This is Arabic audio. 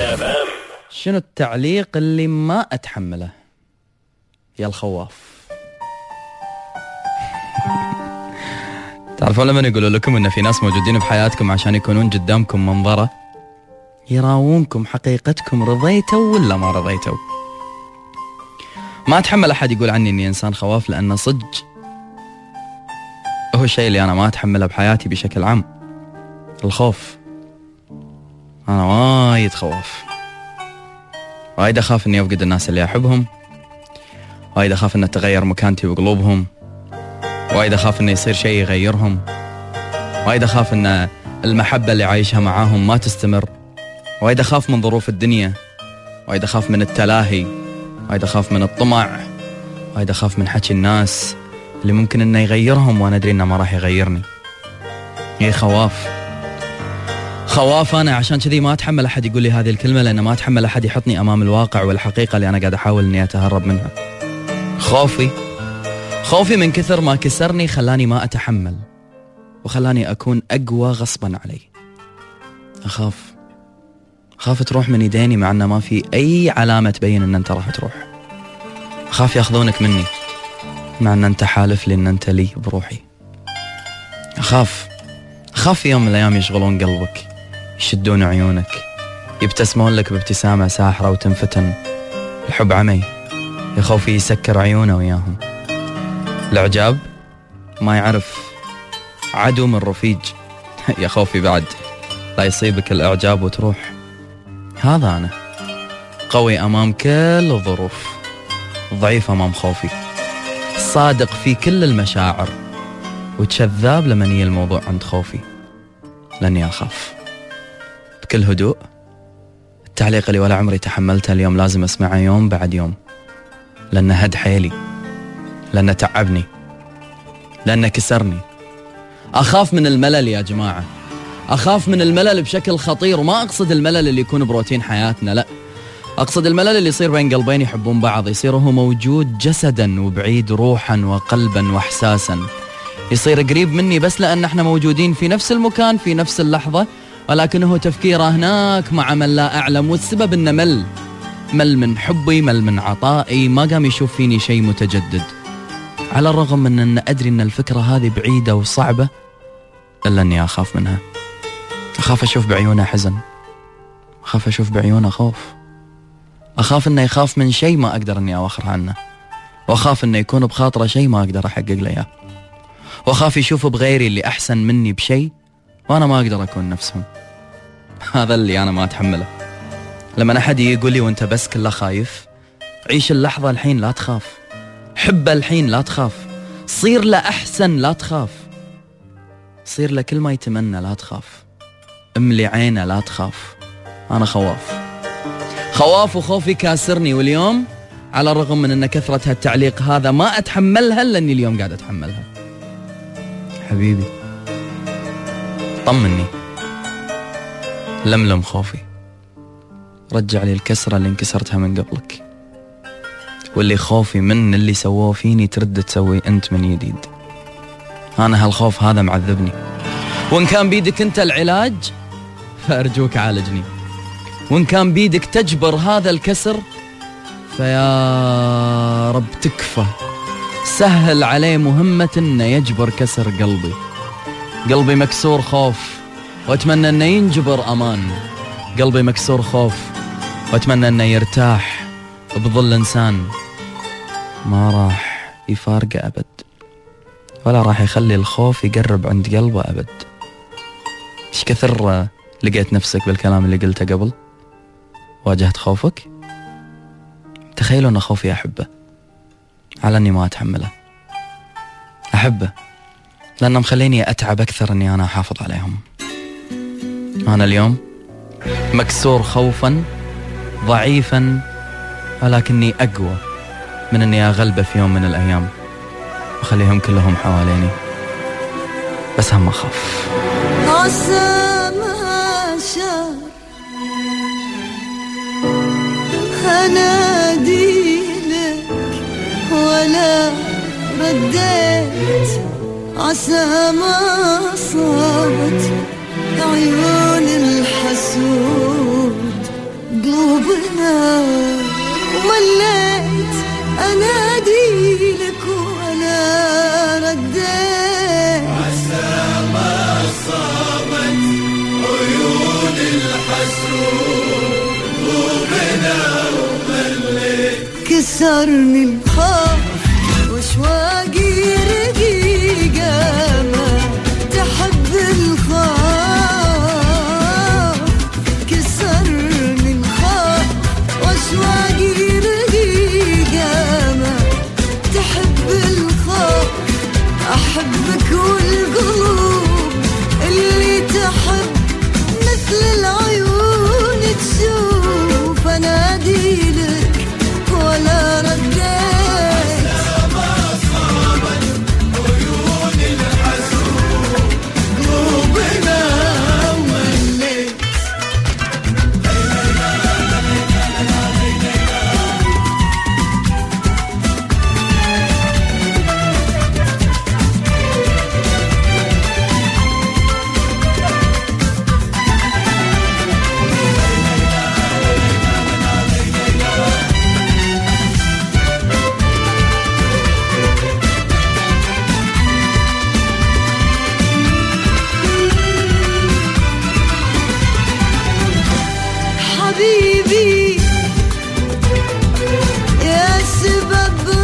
ام شنو التعليق اللي ما أتحمله؟ يا الخواف. تعرفون لما يقولوا لكم إن في ناس موجودين بحياتكم عشان يكونون قدامكم منظره يراوونكم حقيقتكم رضيتوا ولا ما رضيتوا؟ ما أتحمل أحد يقول عني إني إنسان خواف لأن صدق هو الشيء اللي أنا ما أتحمله بحياتي بشكل عام. الخوف. أنا وايد خواف وايد أخاف إني أفقد الناس اللي أحبهم. وايد أخاف ان تغير مكانتي بقلوبهم وايد أخاف إنه يصير شيء يغيرهم. وايد أخاف إن المحبة اللي عايشها معاهم ما تستمر. وايد أخاف من ظروف الدنيا. وايد أخاف من التلاهي. وايد أخاف من الطمع. وايد أخاف من حكي الناس اللي ممكن إنه يغيرهم وأنا أدري إنه ما راح يغيرني. هي خواف خواف أنا عشان كذي ما أتحمل أحد يقول لي هذه الكلمة لأن ما أتحمل أحد يحطني أمام الواقع والحقيقة اللي أنا قاعد أحاول إني أتهرب منها. خوفي. خوفي من كثر ما كسرني خلاني ما أتحمل وخلاني أكون أقوى غصبا علي. أخاف. أخاف تروح من يديني مع إنه ما في أي علامة تبين إن أنت راح تروح. أخاف يأخذونك مني مع إن أنت حالف لي ان أنت لي بروحي. أخاف. أخاف في يوم من الأيام يشغلون قلبك. يشدون عيونك يبتسمون لك بابتسامة ساحرة وتنفتن. الحب عمي يا خوفي يسكر عيونه وياهم. الإعجاب؟ ما يعرف. عدو من رفيج. يا خوفي بعد لا يصيبك الإعجاب وتروح. هذا أنا قوي أمام كل الظروف ضعيف أمام خوفي. صادق في كل المشاعر وكذاب لما يجي الموضوع عند خوفي. لاني اخاف بكل هدوء. التعليق اللي ولا عمري تحملته اليوم لازم أسمعه يوم بعد يوم. لأنه هد حيلي. لأنه تعبني. لأنه كسرني. أخاف من الملل يا جماعة. أخاف من الملل بشكل خطير وما أقصد الملل اللي يكون بروتين حياتنا لا. أقصد الملل اللي يصير بين قلبين يحبون بعض يصير هو موجود جسدا وبعيد روحا وقلبا واحساسا. يصير قريب مني بس لأن إحنا موجودين في نفس المكان في نفس اللحظة ولكنه تفكيره هناك مع من لا أعلم والسبب إنه مل. مل من حبي مل من عطائي ما قام يشوف فيني شيء متجدد. على الرغم من أن أدري أن الفكرة هذه بعيدة وصعبة الا اني أخاف منها. أخاف أشوف بعيونه حزن. أخاف أشوف بعيونه خوف. أخاف إنه يخاف من شيء ما أقدر إني أوخر عنه. وأخاف إنه يكون بخاطره شيء ما أقدر أحقق له إياه. وأخاف يشوف بغيري اللي أحسن مني بشيء. وأنا ما أقدر أكون نفسهم. هذا اللي أنا ما أتحمله. لما أحد يقول لي وأنت بس كله خايف عيش اللحظة الحين لا تخاف. حبه الحين لا تخاف. صير له أحسن لا تخاف. صير له كل ما يتمنى لا تخاف. املي عينه لا تخاف. أنا خواف. خواف وخوفي كاسرني واليوم على الرغم من إن كثرة هالتعليق هذا ما أتحملها لاني اليوم قاعد أتحملها. حبيبي. طمني. لملم خوفي. رجع لي الكسرة اللي انكسرتها من قبلك. واللي خوفي من اللي سووه فيني ترد تسوي أنت من جديد أنا هالخوف هذا معذبني. وإن كان بيدك أنت العلاج فأرجوك عالجني. وإن كان بيدك تجبر هذا الكسر فيا رب تكفى. سهل عليه مهمة إنه يجبر كسر قلبي. قلبي مكسور خوف وأتمنى إنه ينجبر أمان. قلبي مكسور خوف وأتمنى إنه يرتاح بظل إنسان ما راح يفارقه أبد ولا راح يخلي الخوف يقرب عند قلبه أبد. إيش كثر لقيت نفسك بالكلام اللي قلته قبل؟ واجهت خوفك؟ تخيلوا إن خوفي أحبه على إني ما أتحمله. أحبه. لأنه مخليني أتعب أكثر إني أنا أحافظ عليهم. أنا اليوم مكسور خوفا ضعيفا ولكني أقوى من إني اغلبه في يوم من الأيام. واخليهم كلهم حواليني. بس هم أخاف. عسى ما أنادي لك ولا رديت. عسى ما صابت عيون الحسود قلوبنا ومليت أنادي لك ولا رديت. عسى ما صابت عيون الحسود قلوبنا ومليت. كسرني الخوف وشوي حبيبي يا سبب